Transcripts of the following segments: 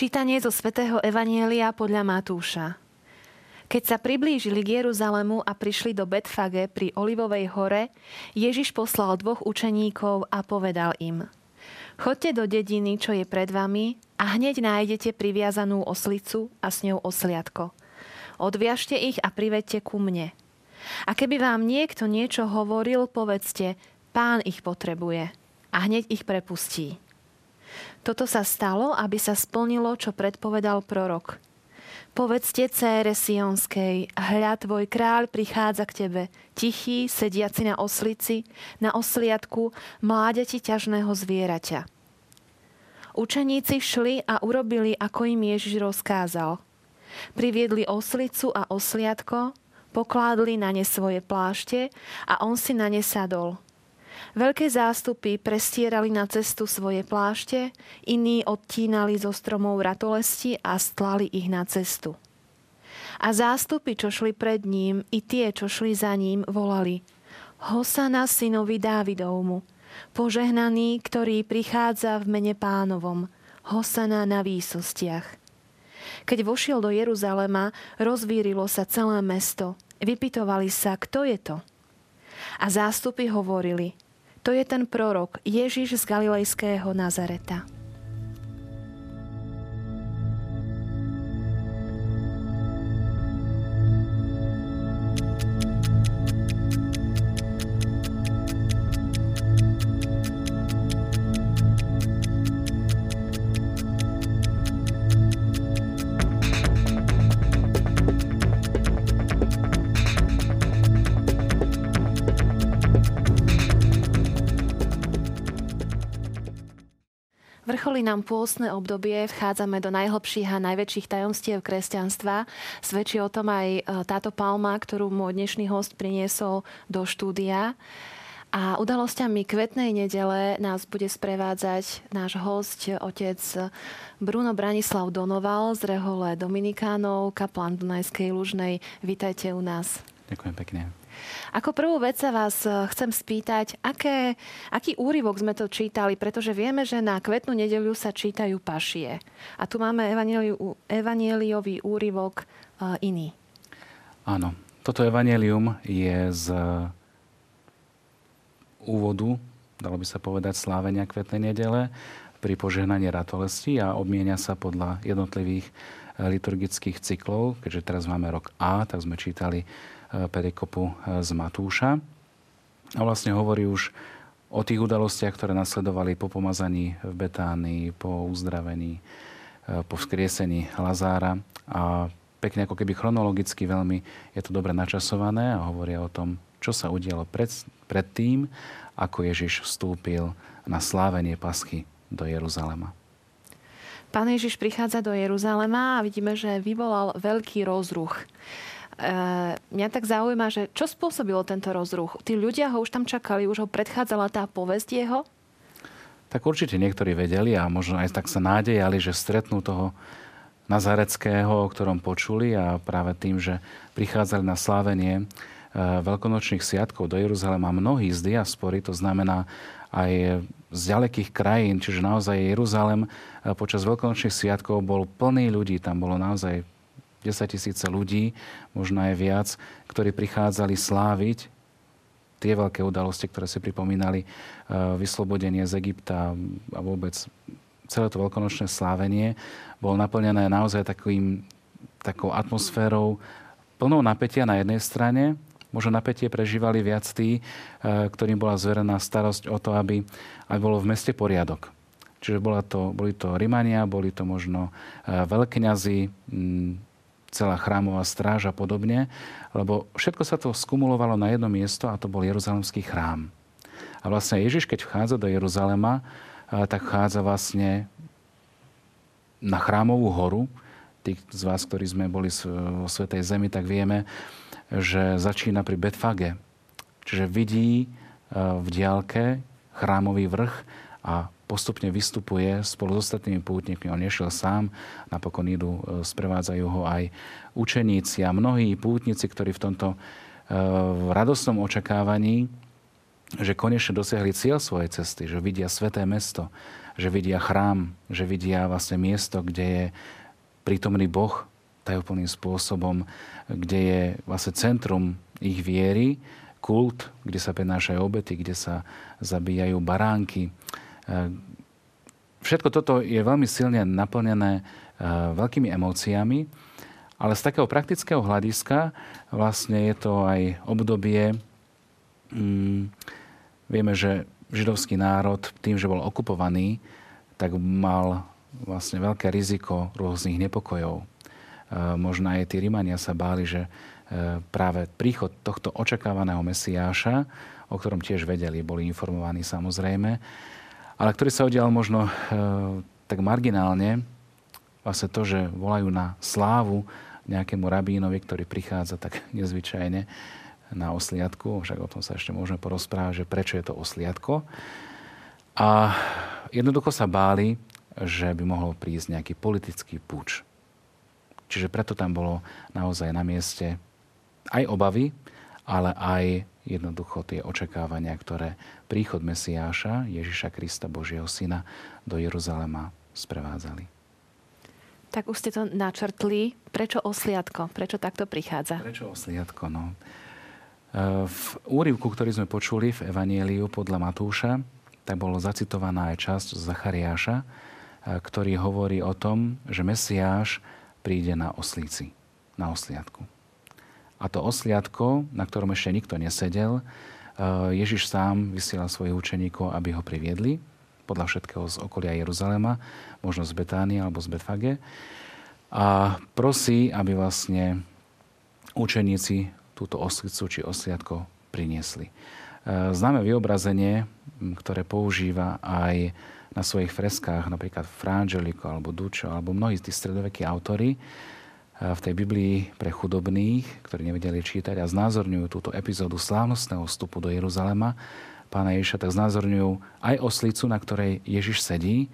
Čítanie zo svätého Evanielia podľa Matúša. Keď sa priblížili k Jeruzalemu a prišli do Betfage pri Olivovej hore, Ježiš poslal dvoch učeníkov a povedal im Chodte do dediny, čo je pred vami a hneď nájdete priviazanú oslicu a s ňou osliadko. Odviažte ich a privedte ku mne. A keby vám niekto niečo hovoril, povedzte, pán ich potrebuje a hneď ich prepustí. Toto sa stalo, aby sa splnilo, čo predpovedal prorok. Povedzte cére Sionskej, hľa tvoj kráľ prichádza k tebe, tichý, sediaci na oslici, na osliadku, mládeti ťažného zvieraťa. Učeníci šli a urobili, ako im Ježiš rozkázal. Priviedli oslicu a osliadko, pokládli na ne svoje plášte a on si na ne sadol – Veľké zástupy prestierali na cestu svoje plášte, iní odtínali zo stromov ratolesti a stlali ich na cestu. A zástupy, čo šli pred ním, i tie, čo šli za ním, volali Hosana synovi Dávidovmu, požehnaný, ktorý prichádza v mene pánovom, Hosana na výsostiach. Keď vošiel do Jeruzalema, rozvírilo sa celé mesto. Vypitovali sa, kto je to? A zástupy hovorili – to je ten prorok Ježiš z Galilejského Nazareta. Vrcholí nám pôstne obdobie, vchádzame do najhlbších a najväčších tajomstiev kresťanstva. Svedčí o tom aj e, táto palma, ktorú môj dnešný host priniesol do štúdia. A udalosťami kvetnej nedele nás bude sprevádzať náš host, otec Bruno Branislav Donoval z Rehole Dominikánov, kaplan Dunajskej Lužnej. Vítajte u nás. Ďakujem pekne. Ako prvú vec sa vás eh, chcem spýtať, aké, aký úryvok sme to čítali, pretože vieme, že na kvetnú nedeliu sa čítajú pašie. A tu máme evanieliový úryvok uh, iný. Áno, toto evanielium je z úvodu, dalo by sa povedať, slávenia kvetnej nedele pri požehnaní ratolesti a obmienia sa podľa jednotlivých eh, liturgických cyklov. Keďže teraz máme rok A, tak sme čítali perikopu e, z Matúša. A vlastne hovorí už o tých udalostiach, ktoré nasledovali po pomazaní v Betánii, po uzdravení, e, po vzkriesení Lazára. A pekne ako keby chronologicky veľmi je to dobre načasované a hovoria o tom, čo sa udialo pred, pred tým, ako Ježiš vstúpil na slávenie paschy do Jeruzalema. Pán Ježiš prichádza do Jeruzalema a vidíme, že vyvolal veľký rozruch. Uh, mňa tak zaujíma, že čo spôsobilo tento rozruch? Tí ľudia ho už tam čakali, už ho predchádzala tá povesť jeho? Tak určite niektorí vedeli a možno aj tak sa nádejali, že stretnú toho Nazareckého, o ktorom počuli a práve tým, že prichádzali na slávenie uh, veľkonočných sviatkov do Jeruzalema mnohí z diaspory, to znamená aj z ďalekých krajín, čiže naozaj Jeruzalem uh, počas veľkonočných sviatkov bol plný ľudí, tam bolo naozaj 10 tisíce ľudí, možno aj viac, ktorí prichádzali sláviť tie veľké udalosti, ktoré si pripomínali, e, vyslobodenie z Egypta a vôbec celé to veľkonočné slávenie, bolo naplnené naozaj takým, takou atmosférou plnou napätia na jednej strane, možno napätie prežívali viac tí, e, ktorým bola zverená starosť o to, aby, aby bolo v meste poriadok. Čiže bola to, boli to Rimania, boli to možno e, veľkňazi, celá chrámová stráž a podobne, lebo všetko sa to skumulovalo na jedno miesto a to bol Jeruzalemský chrám. A vlastne Ježiš, keď vchádza do Jeruzalema, tak vchádza vlastne na chrámovú horu. Tí z vás, ktorí sme boli vo Svetej Zemi, tak vieme, že začína pri Betfage. Čiže vidí v diálke chrámový vrch a postupne vystupuje spolu s ostatnými pútnikmi. On nešiel sám, napokon idú, e, sprevádzajú ho aj učeníci a mnohí pútnici, ktorí v tomto e, v radostnom očakávaní že konečne dosiahli cieľ svojej cesty, že vidia sveté mesto, že vidia chrám, že vidia vlastne miesto, kde je prítomný Boh tajúplným spôsobom, kde je vlastne centrum ich viery, kult, kde sa prenášajú obety, kde sa zabíjajú baránky. E, všetko toto je veľmi silne naplnené e, veľkými emóciami, ale z takého praktického hľadiska vlastne je to aj obdobie, mm, Vieme, že židovský národ tým, že bol okupovaný, tak mal vlastne veľké riziko rôznych nepokojov. E, možno aj tí Rímania sa báli, že práve príchod tohto očakávaného Mesiáša, o ktorom tiež vedeli, boli informovaní samozrejme, ale ktorý sa udial možno e, tak marginálne, vlastne to, že volajú na slávu nejakému rabínovi, ktorý prichádza tak nezvyčajne, na osliadku, však o tom sa ešte môžeme porozprávať, že prečo je to osliadko. A jednoducho sa báli, že by mohol prísť nejaký politický puč. Čiže preto tam bolo naozaj na mieste aj obavy, ale aj jednoducho tie očakávania, ktoré príchod Mesiáša, Ježiša Krista, Božieho Syna, do Jeruzalema sprevádzali. Tak už ste to načrtli. Prečo osliadko? Prečo takto prichádza? Prečo osliadko? No. V úrivku, ktorý sme počuli v Evanieliu podľa Matúša, tak bolo zacitovaná aj časť Zachariáša, ktorý hovorí o tom, že Mesiáš príde na oslíci, na osliadku. A to osliadko, na ktorom ešte nikto nesedel, Ježiš sám vysielal svojich učeníkov, aby ho priviedli, podľa všetkého z okolia Jeruzalema, možno z Betánie alebo z Betfage. A prosí, aby vlastne učeníci túto oslicu či osliadko priniesli. E, známe vyobrazenie, ktoré používa aj na svojich freskách, napríklad Frangelico alebo Dučo, alebo mnohí z tých stredovekých autory e, v tej Biblii pre chudobných, ktorí nevedeli čítať a znázorňujú túto epizódu slávnostného vstupu do Jeruzalema pána Ježiša, tak znázorňujú aj oslicu, na ktorej Ježiš sedí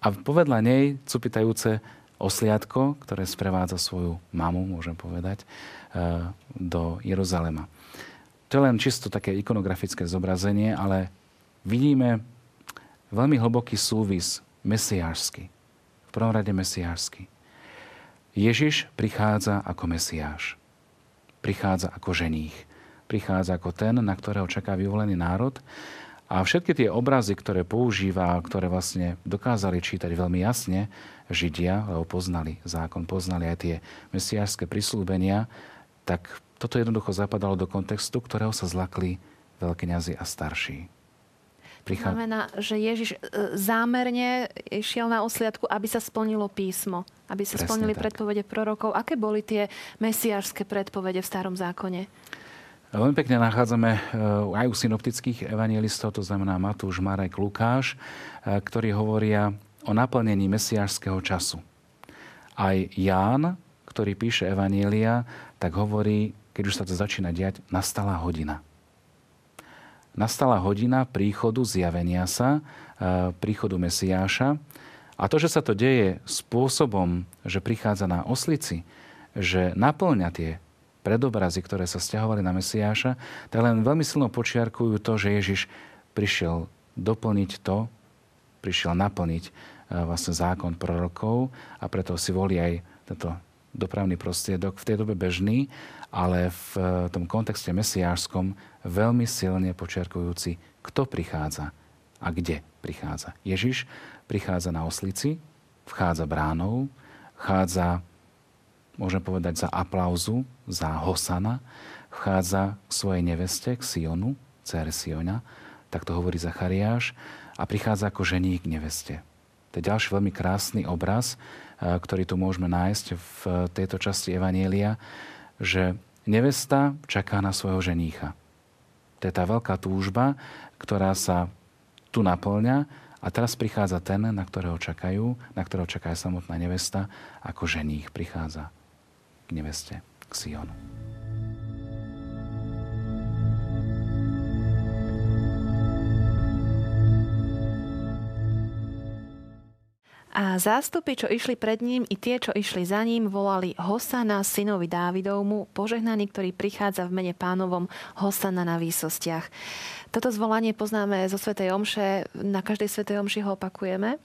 a povedľa nej cupitajúce osliadko, ktoré sprevádza svoju mamu, môžem povedať, Eh, do Jeruzalema. To je len čisto také ikonografické zobrazenie, ale vidíme veľmi hlboký súvis mesiášsky. V prvom rade mesiášsky. Ježiš prichádza ako mesiáš. Prichádza ako ženích. Prichádza ako ten, na ktorého čaká vyvolený národ. A všetky tie obrazy, ktoré používa, ktoré vlastne dokázali čítať veľmi jasne Židia, lebo poznali zákon, poznali aj tie mesiášske prislúbenia, tak toto jednoducho zapadalo do kontextu, ktorého sa zlakli veľkňazi a starší. Prichá... Znamená, že Ježiš e, zámerne išiel na osliadku, aby sa splnilo písmo, aby sa Presne splnili tak. predpovede prorokov. Aké boli tie mesiášske predpovede v starom zákone? Veľmi pekne nachádzame e, aj u synoptických evangelistov, to znamená Matúš, Marek, Lukáš, e, ktorí hovoria o naplnení mesiášského času. Aj Ján, ktorý píše Evanielia, tak hovorí, keď už sa to začína diať, nastala hodina. Nastala hodina príchodu zjavenia sa, e, príchodu Mesiáša. A to, že sa to deje spôsobom, že prichádza na oslici, že naplňa tie predobrazy, ktoré sa stiahovali na Mesiáša, tak len veľmi silno počiarkujú to, že Ježiš prišiel doplniť to, prišiel naplniť e, vlastne zákon prorokov a preto si volí aj toto dopravný prostriedok v tej dobe bežný, ale v eh, tom kontexte mesiášskom veľmi silne počiarkujúci, kto prichádza a kde prichádza. Ježiš prichádza na oslici, vchádza bránou, vchádza, môžem povedať, za aplauzu, za Hosana, vchádza k svojej neveste, k Sionu, dcere Siona, tak to hovorí Zachariáš, a prichádza ako ženík k neveste. To je ďalší veľmi krásny obraz, ktorý tu môžeme nájsť v tejto časti Evanielia, že nevesta čaká na svojho ženícha. To je tá veľká túžba, ktorá sa tu naplňa a teraz prichádza ten, na ktorého čakajú, na ktorého čaká samotná nevesta, ako ženích prichádza k neveste, k Sionu. A zástupy, čo išli pred ním, i tie, čo išli za ním, volali Hosana, synovi Dávidovmu, požehnaný, ktorý prichádza v mene pánovom Hosana na výsostiach. Toto zvolanie poznáme zo Svetej Omše, na každej Svetej Omši ho opakujeme.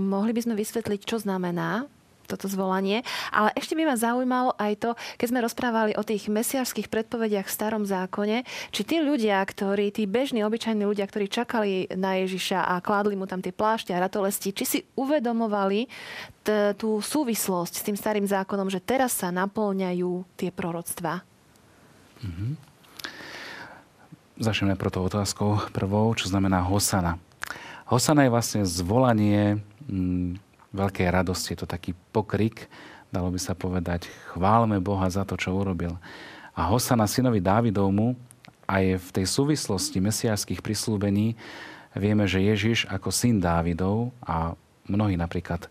Mohli by sme vysvetliť, čo znamená toto zvolanie. Ale ešte by ma zaujímalo aj to, keď sme rozprávali o tých mesiarských predpovediach v starom zákone, či tí ľudia, ktorí, tí bežní, obyčajní ľudia, ktorí čakali na Ježiša a kládli mu tam tie plášte a ratolesti, či si uvedomovali t- tú súvislosť s tým starým zákonom, že teraz sa naplňajú tie proroctvá. Mm-hmm. Začneme tou otázkou prvou, čo znamená Hosana. Hosana je vlastne zvolanie mm, veľkej radosti. Je to taký pokrik, dalo by sa povedať, chválme Boha za to, čo urobil. A Hosana synovi Dávidovmu aj v tej súvislosti mesiárskych prislúbení vieme, že Ježiš ako syn Dávidov a mnohí napríklad e,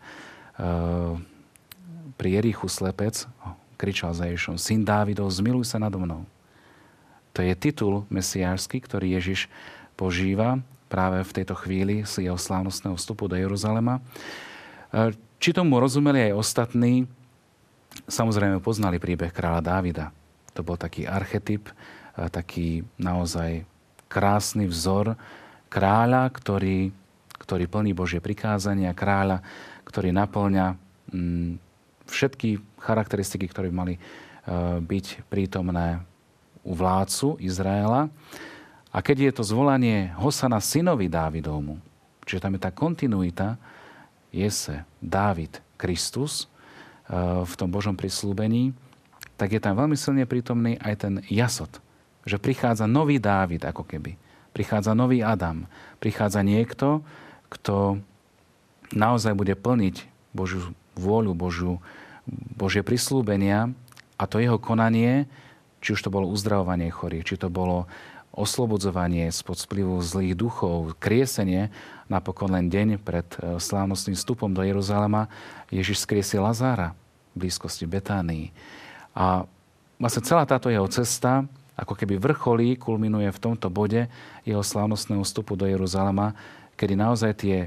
pri Jerichu slepec kričal za Ježišom, syn Dávidov, zmiluj sa nado mnou. To je titul mesiársky, ktorý Ježiš požíva práve v tejto chvíli z jeho slávnostného vstupu do Jeruzalema. E, či tomu rozumeli aj ostatní, samozrejme poznali príbeh kráľa Dávida. To bol taký archetyp, e, taký naozaj krásny vzor kráľa, ktorý, ktorý plní Božie prikázania, kráľa, ktorý naplňa mm, všetky charakteristiky, ktoré by mali e, byť prítomné u vládcu Izraela. A keď je to zvolanie Hosana synovi Dávidovmu, čiže tam je tá kontinuita, Jese, Dávid, Kristus eh, v tom Božom prislúbení, tak je tam veľmi silne prítomný aj ten jasot. Že prichádza nový Dávid ako keby. Prichádza nový Adam. Prichádza niekto, kto naozaj bude plniť Božiu vôľu, Božiu, Božie prislúbenia a to jeho konanie, či už to bolo uzdravovanie chorých, či to bolo oslobodzovanie spod vplyvu zlých duchov, kriesenie, napokon len deň pred e, slávnostným vstupom do Jeruzalema, Ježiš skriesil Lazára v blízkosti Betánii. A vlastne celá táto jeho cesta ako keby vrcholí, kulminuje v tomto bode jeho slávnostného vstupu do Jeruzalema, kedy naozaj tie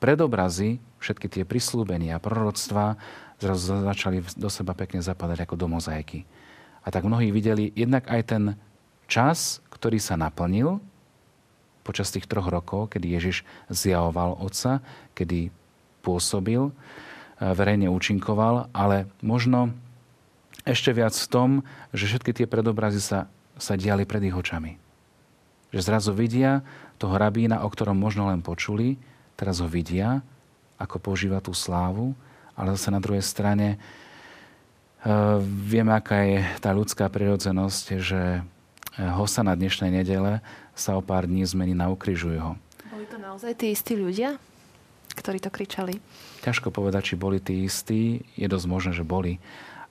predobrazy, všetky tie prislúbenia, proroctvá zrazu začali do seba pekne zapadať ako do mozaiky. A tak mnohí videli jednak aj ten čas, ktorý sa naplnil počas tých troch rokov, kedy Ježiš zjavoval Otca, kedy pôsobil, e, verejne účinkoval, ale možno ešte viac v tom, že všetky tie predobrazy sa, sa diali pred ich očami. Že zrazu vidia toho rabína, o ktorom možno len počuli, teraz ho vidia, ako používa tú slávu, ale zase na druhej strane uh, vieme, aká je tá ľudská prirodzenosť, že hosa na dnešnej nedele sa o pár dní zmení na ukrižuj ho. Boli to naozaj tí istí ľudia, ktorí to kričali? Ťažko povedať, či boli tí istí. Je dosť možné, že boli.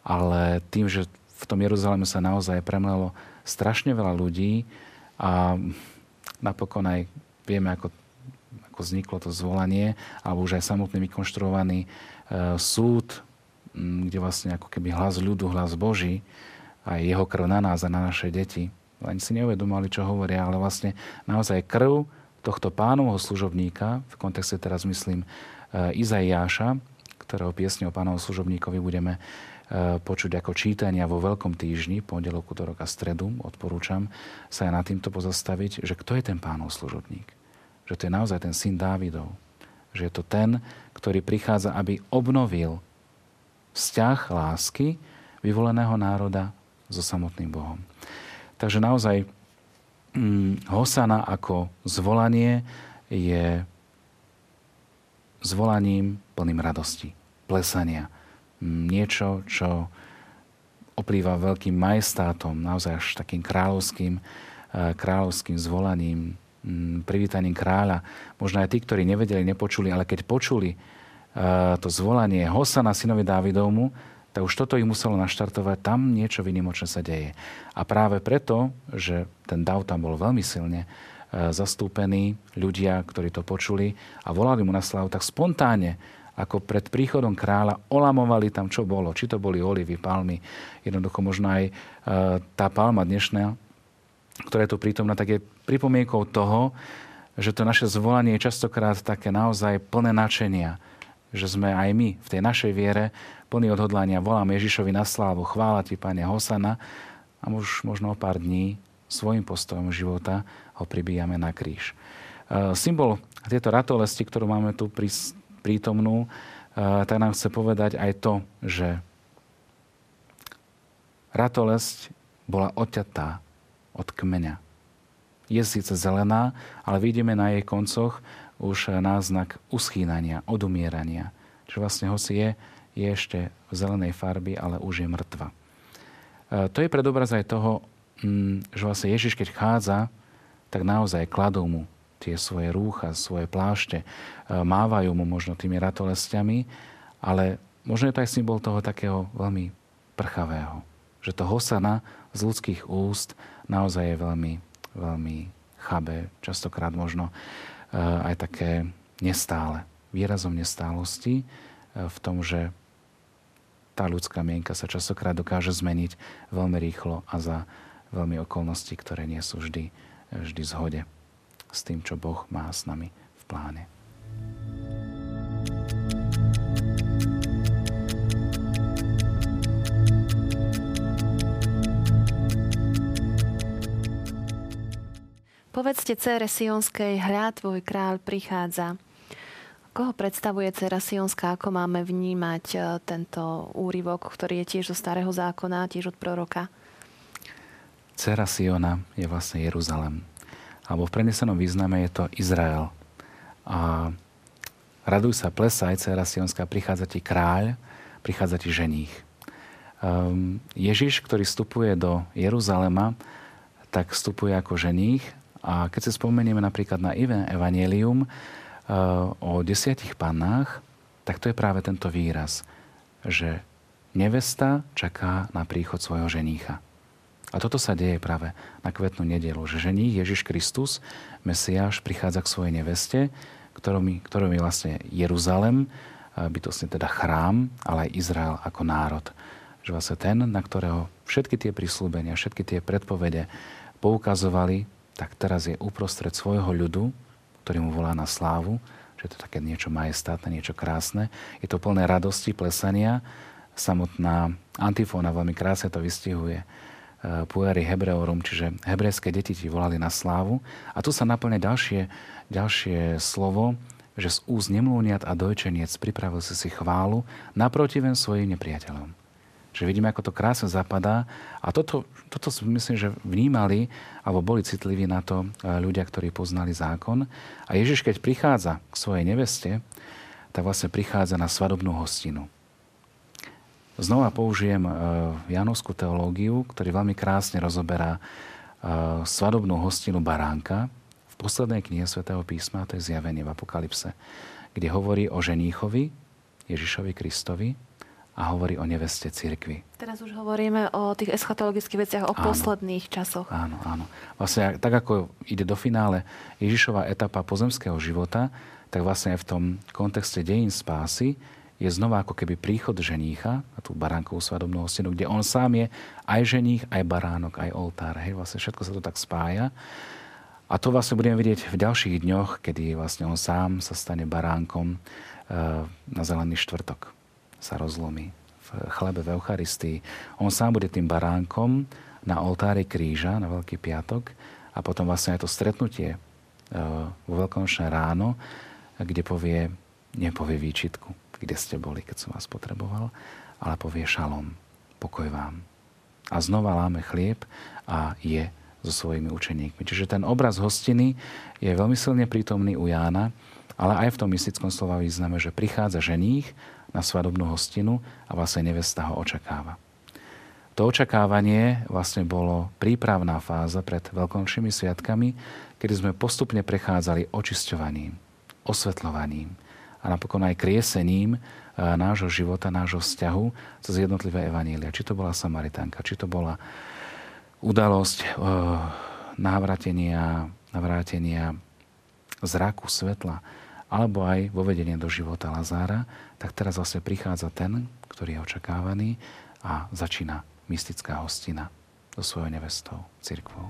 Ale tým, že v tom Jeruzaleme sa naozaj premlelo strašne veľa ľudí a napokon aj vieme, ako, ako vzniklo to zvolanie, alebo už aj samotný vykonštruovaný e, súd, kde vlastne ako keby hlas ľudu, hlas Boží, a jeho krv na nás a na naše deti ani si neuvedomali, čo hovoria, ale vlastne naozaj krv tohto pánovho služobníka, v kontexte teraz myslím eh, Izaiáša, ktorého piesne o pánovom služobníkovi budeme eh, počuť ako čítania vo Veľkom týždni, pondelok, útorok a stredu, odporúčam sa aj na týmto pozastaviť, že kto je ten pánov služobník. Že to je naozaj ten syn Dávidov. Že je to ten, ktorý prichádza, aby obnovil vzťah lásky vyvoleného národa so samotným Bohom. Takže naozaj hm, Hosana ako zvolanie je zvolaním plným radosti, plesania. Hm, niečo, čo oplýva veľkým majestátom, naozaj až takým kráľovským, eh, kráľovským zvolaním, hm, privítaním kráľa. Možno aj tí, ktorí nevedeli, nepočuli, ale keď počuli eh, to zvolanie Hosana synovi Dávidovmu, tak už toto ich muselo naštartovať, tam niečo vynimočné sa deje. A práve preto, že ten dav tam bol veľmi silne e, zastúpený, ľudia, ktorí to počuli a volali mu na slavu, tak spontánne, ako pred príchodom kráľa, olamovali tam, čo bolo. Či to boli olivy, palmy, jednoducho možno aj e, tá palma dnešná, ktorá je tu prítomná, tak je pripomienkou toho, že to naše zvolanie je častokrát také naozaj plné načenia, že sme aj my v tej našej viere plný odhodlania, volám Ježišovi na slávu, chvála ti, Pane Hosana, a už možno o pár dní svojim postojom života ho pribíjame na kríž. E, symbol tieto ratolesti, ktorú máme tu prítomnú, e, tak nám chce povedať aj to, že ratolesť bola odťatá od kmeňa. Je síce zelená, ale vidíme na jej koncoch už náznak uschýnania, odumierania. Čiže vlastne hoci je, je ešte v zelenej farby, ale už je mŕtva. E, to je predobraz aj toho, mm, že vlastne Ježiš, keď chádza, tak naozaj kladú mu tie svoje rúcha, svoje plášte, e, mávajú mu možno tými ratolestiami, ale možno je to aj symbol toho takého veľmi prchavého. Že to hosana z ľudských úst naozaj je veľmi, veľmi chabé, častokrát možno aj také nestále, výrazom nestálosti e, v tom, že tá ľudská mienka sa častokrát dokáže zmeniť veľmi rýchlo a za veľmi okolností, ktoré nie sú vždy, vždy v zhode s tým, čo Boh má s nami v pláne. Povedzte cére Sionskej, hľa tvoj kráľ prichádza. Koho predstavuje dcera Sionská? Ako máme vnímať e, tento úryvok, ktorý je tiež zo starého zákona, tiež od proroka? Cera Siona je vlastne Jeruzalem. Alebo v prenesenom význame je to Izrael. A raduj sa, plesaj, dcera Sionská, prichádza ti kráľ, prichádza ti ženích. Um, Ježiš, ktorý vstupuje do Jeruzalema, tak vstupuje ako ženích a keď si spomenieme napríklad na Evangelium eh, o desiatich pannách, tak to je práve tento výraz, že nevesta čaká na príchod svojho ženícha. A toto sa deje práve na kvetnú nedelu, že ženích Ježiš Kristus, Mesiáš, prichádza k svojej neveste, ktorou je vlastne Jeruzalem, eh, bytostne teda chrám, ale aj Izrael ako národ. Že vlastne ten, na ktorého všetky tie prislúbenia, všetky tie predpovede poukazovali, tak teraz je uprostred svojho ľudu, ktorý mu volá na slávu, že je to také niečo majestátne, niečo krásne. Je to plné radosti, plesania. Samotná antifóna veľmi krásne to vystihuje. E, Pueri Hebreorum, čiže hebrejské deti ti volali na slávu. A tu sa naplne ďalšie, ďalšie slovo, že z úst nemlúniat a dojčeniec pripravil si si chválu naprotiven svojim nepriateľom. Že vidíme, ako to krásne zapadá. A toto, toto myslím, že vnímali alebo boli citliví na to e, ľudia, ktorí poznali zákon. A Ježiš, keď prichádza k svojej neveste, tak vlastne prichádza na svadobnú hostinu. Znova použijem e, Janovskú teológiu, ktorý veľmi krásne rozoberá e, svadobnú hostinu baránka v poslednej knihe svätého písma, to je zjavenie v Apokalypse, kde hovorí o ženíchovi, Ježišovi Kristovi, a hovorí o neveste cirkvi. Teraz už hovoríme o tých eschatologických veciach, o áno, posledných časoch. Áno, áno. Vlastne tak, ako ide do finále Ježišova etapa pozemského života, tak vlastne aj v tom kontexte dejín spásy je znova ako keby príchod ženícha na tú baránkovú svadobnú hostinu, kde on sám je aj ženích, aj baránok, aj oltár. Hej, vlastne všetko sa to tak spája. A to vlastne budeme vidieť v ďalších dňoch, kedy vlastne on sám sa stane baránkom eh, na zelený štvrtok sa rozlomí v chlebe v Eucharistii. On sám bude tým baránkom na oltári kríža na Veľký piatok a potom vlastne aj to stretnutie e, vo Veľkonočné ráno, kde povie, nepovie výčitku, kde ste boli, keď som vás potreboval, ale povie šalom, pokoj vám. A znova láme chlieb a je so svojimi učeníkmi. Čiže ten obraz hostiny je veľmi silne prítomný u Jána, ale aj v tom mystickom slova význame, že prichádza ženích na svadobnú hostinu a vlastne nevesta ho očakáva. To očakávanie vlastne bolo prípravná fáza pred veľkonočnými sviatkami, kedy sme postupne prechádzali očisťovaním, osvetľovaním a napokon aj kriesením e, nášho života, nášho vzťahu cez jednotlivé evanília. Či to bola Samaritánka, či to bola udalosť e, navrátenia, navrátenia zraku, svetla, alebo aj vo vedenie do života Lazára, tak teraz vlastne prichádza ten, ktorý je očakávaný a začína mystická hostina so svojou nevestou, cirkvou.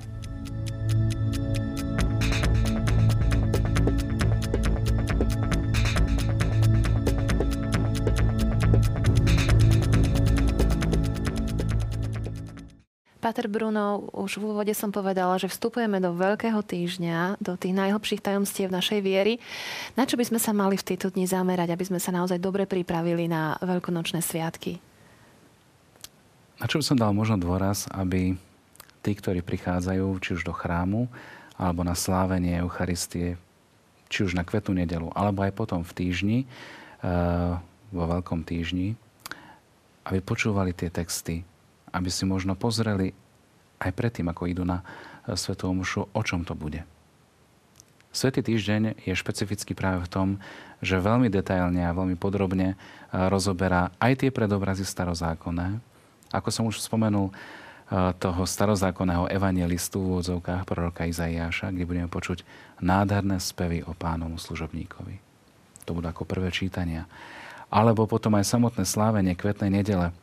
Pater Bruno, už v úvode som povedala, že vstupujeme do Veľkého týždňa, do tých najhlbších tajomstiev našej viery. Na čo by sme sa mali v tieto dni zamerať, aby sme sa naozaj dobre pripravili na veľkonočné sviatky? Na čo by som dal možno dôraz, aby tí, ktorí prichádzajú či už do chrámu, alebo na slávenie Eucharistie, či už na kvetnú nedelu, alebo aj potom v týždni, eh, vo Veľkom týždni, aby počúvali tie texty, aby si možno pozreli aj predtým, ako idú na e, Svetú Omšu, o čom to bude. Svetý týždeň je špecifický práve v tom, že veľmi detailne a veľmi podrobne e, rozoberá aj tie predobrazy starozákonné. Ako som už spomenul, e, toho starozákonného evangelistu v úvodzovkách proroka Izaiáša, kde budeme počuť nádherné spevy o pánomu služobníkovi. To budú ako prvé čítania. Alebo potom aj samotné slávenie kvetnej nedele,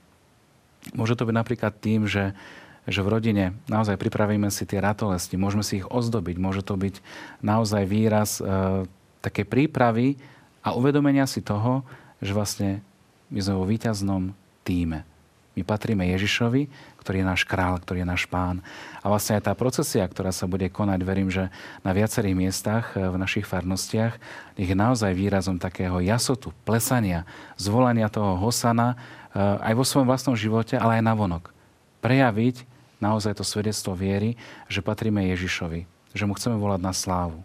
Môže to byť napríklad tým, že, že v rodine naozaj pripravíme si tie ratolesti, môžeme si ich ozdobiť, môže to byť naozaj výraz e, také prípravy a uvedomenia si toho, že vlastne my sme vo víťaznom týme. My patríme Ježišovi, ktorý je náš král, ktorý je náš pán. A vlastne aj tá procesia, ktorá sa bude konať, verím, že na viacerých miestach e, v našich farnostiach, je naozaj výrazom takého jasotu, plesania, zvolania toho Hosana, aj vo svojom vlastnom živote, ale aj na vonok. Prejaviť naozaj to svedectvo viery, že patríme Ježišovi, že mu chceme volať na slávu.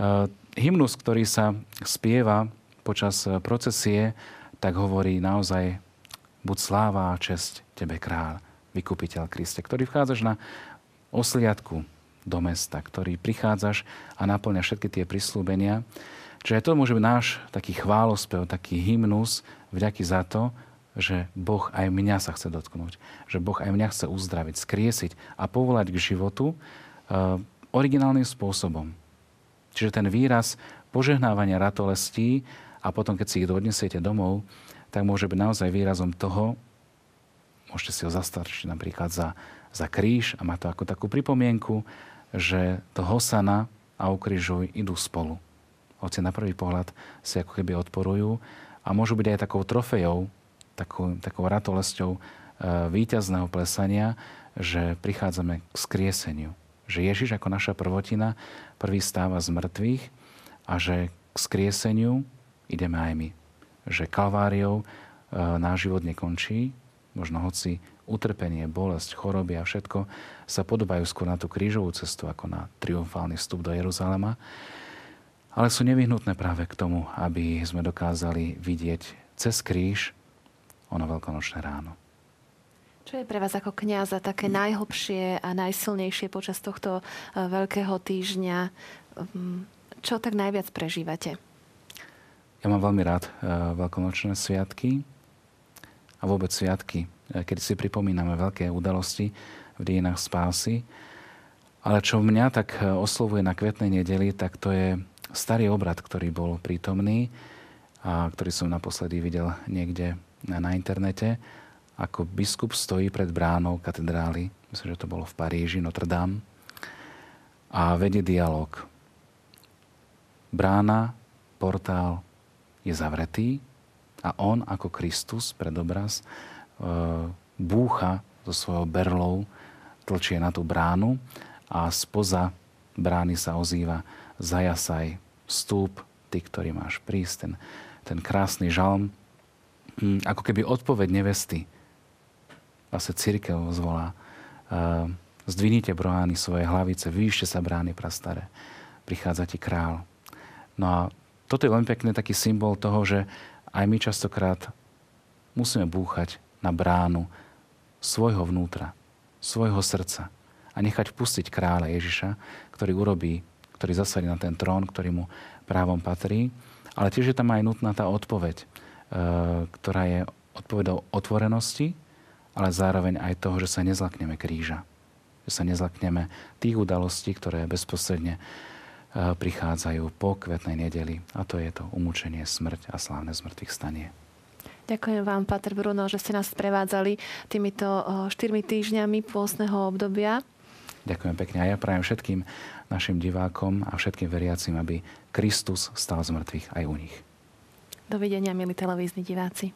Eh, hymnus, ktorý sa spieva počas eh, procesie, tak hovorí naozaj buď sláva a česť tebe král, vykupiteľ Kriste, ktorý vchádzaš na osliadku do mesta, ktorý prichádzaš a naplňa všetky tie prislúbenia. Čiže to môže byť náš taký chválospev, taký hymnus, vďaky za to, že Boh aj mňa sa chce dotknúť. Že Boh aj mňa chce uzdraviť, skriesiť a povolať k životu uh, originálnym spôsobom. Čiže ten výraz požehnávania ratolestí a potom, keď si ich odnesiete domov, tak môže byť naozaj výrazom toho, môžete si ho zastarčiť napríklad za, za kríž a má to ako takú pripomienku, že to hosana a ukrižuj idú spolu. Hoci na prvý pohľad si ako keby odporujú a môžu byť aj takou trofejou takou, takou ratolesťou e, víťazného plesania, že prichádzame k skrieseniu. Že Ježiš ako naša prvotina prvý stáva z mŕtvych a že k skrieseniu ideme aj my. Že kalváriou e, náš život nekončí, možno hoci utrpenie, bolesť, choroby a všetko sa podobajú skôr na tú krížovú cestu ako na triumfálny vstup do Jeruzalema, ale sú nevyhnutné práve k tomu, aby sme dokázali vidieť cez kríž ono veľkonočné ráno. Čo je pre vás ako kniaza také najhlbšie a najsilnejšie počas tohto eh, veľkého týždňa? Mm, čo tak najviac prežívate? Ja mám veľmi rád eh, veľkonočné sviatky a vôbec sviatky, eh, keď si pripomíname veľké udalosti v dejinách spásy. Ale čo mňa tak oslovuje na kvetnej nedeli, tak to je starý obrad, ktorý bol prítomný a ktorý som naposledy videl niekde na internete, ako biskup stojí pred bránou katedrály, myslím, že to bolo v Paríži, Notre Dame, a vedie dialog. Brána, portál je zavretý a on ako Kristus, predobraz, e, búcha so svojou berlou, tlčie na tú bránu a spoza brány sa ozýva zajasaj, vstúp, ty, ktorý máš prísť. Ten, ten krásny žalm, ako keby odpoveď nevesty. Vlastne církev zvolá. Uh, zdvinite brohány svoje hlavice, vyvíšte sa brány prastaré. Prichádza ti král. No a toto je veľmi pekný taký symbol toho, že aj my častokrát musíme búchať na bránu svojho vnútra, svojho srdca a nechať vpustiť kráľa Ježiša, ktorý urobí, ktorý zasadí na ten trón, ktorý mu právom patrí. Ale tiež je tam aj nutná tá odpoveď. Eh, ktorá je odpovedou otvorenosti, ale zároveň aj toho, že sa nezlakneme kríža. Že sa nezlakneme tých udalostí, ktoré bezposledne eh, prichádzajú po kvetnej nedeli. A to je to umúčenie, smrť a slávne zmrtvých stanie. Ďakujem vám, Pater Bruno, že ste nás prevádzali týmito eh, štyrmi týždňami pôstneho obdobia. Ďakujem pekne a ja prajem všetkým našim divákom a všetkým veriacim, aby Kristus stal z mŕtvych aj u nich. Dovidenia, milí televízni diváci.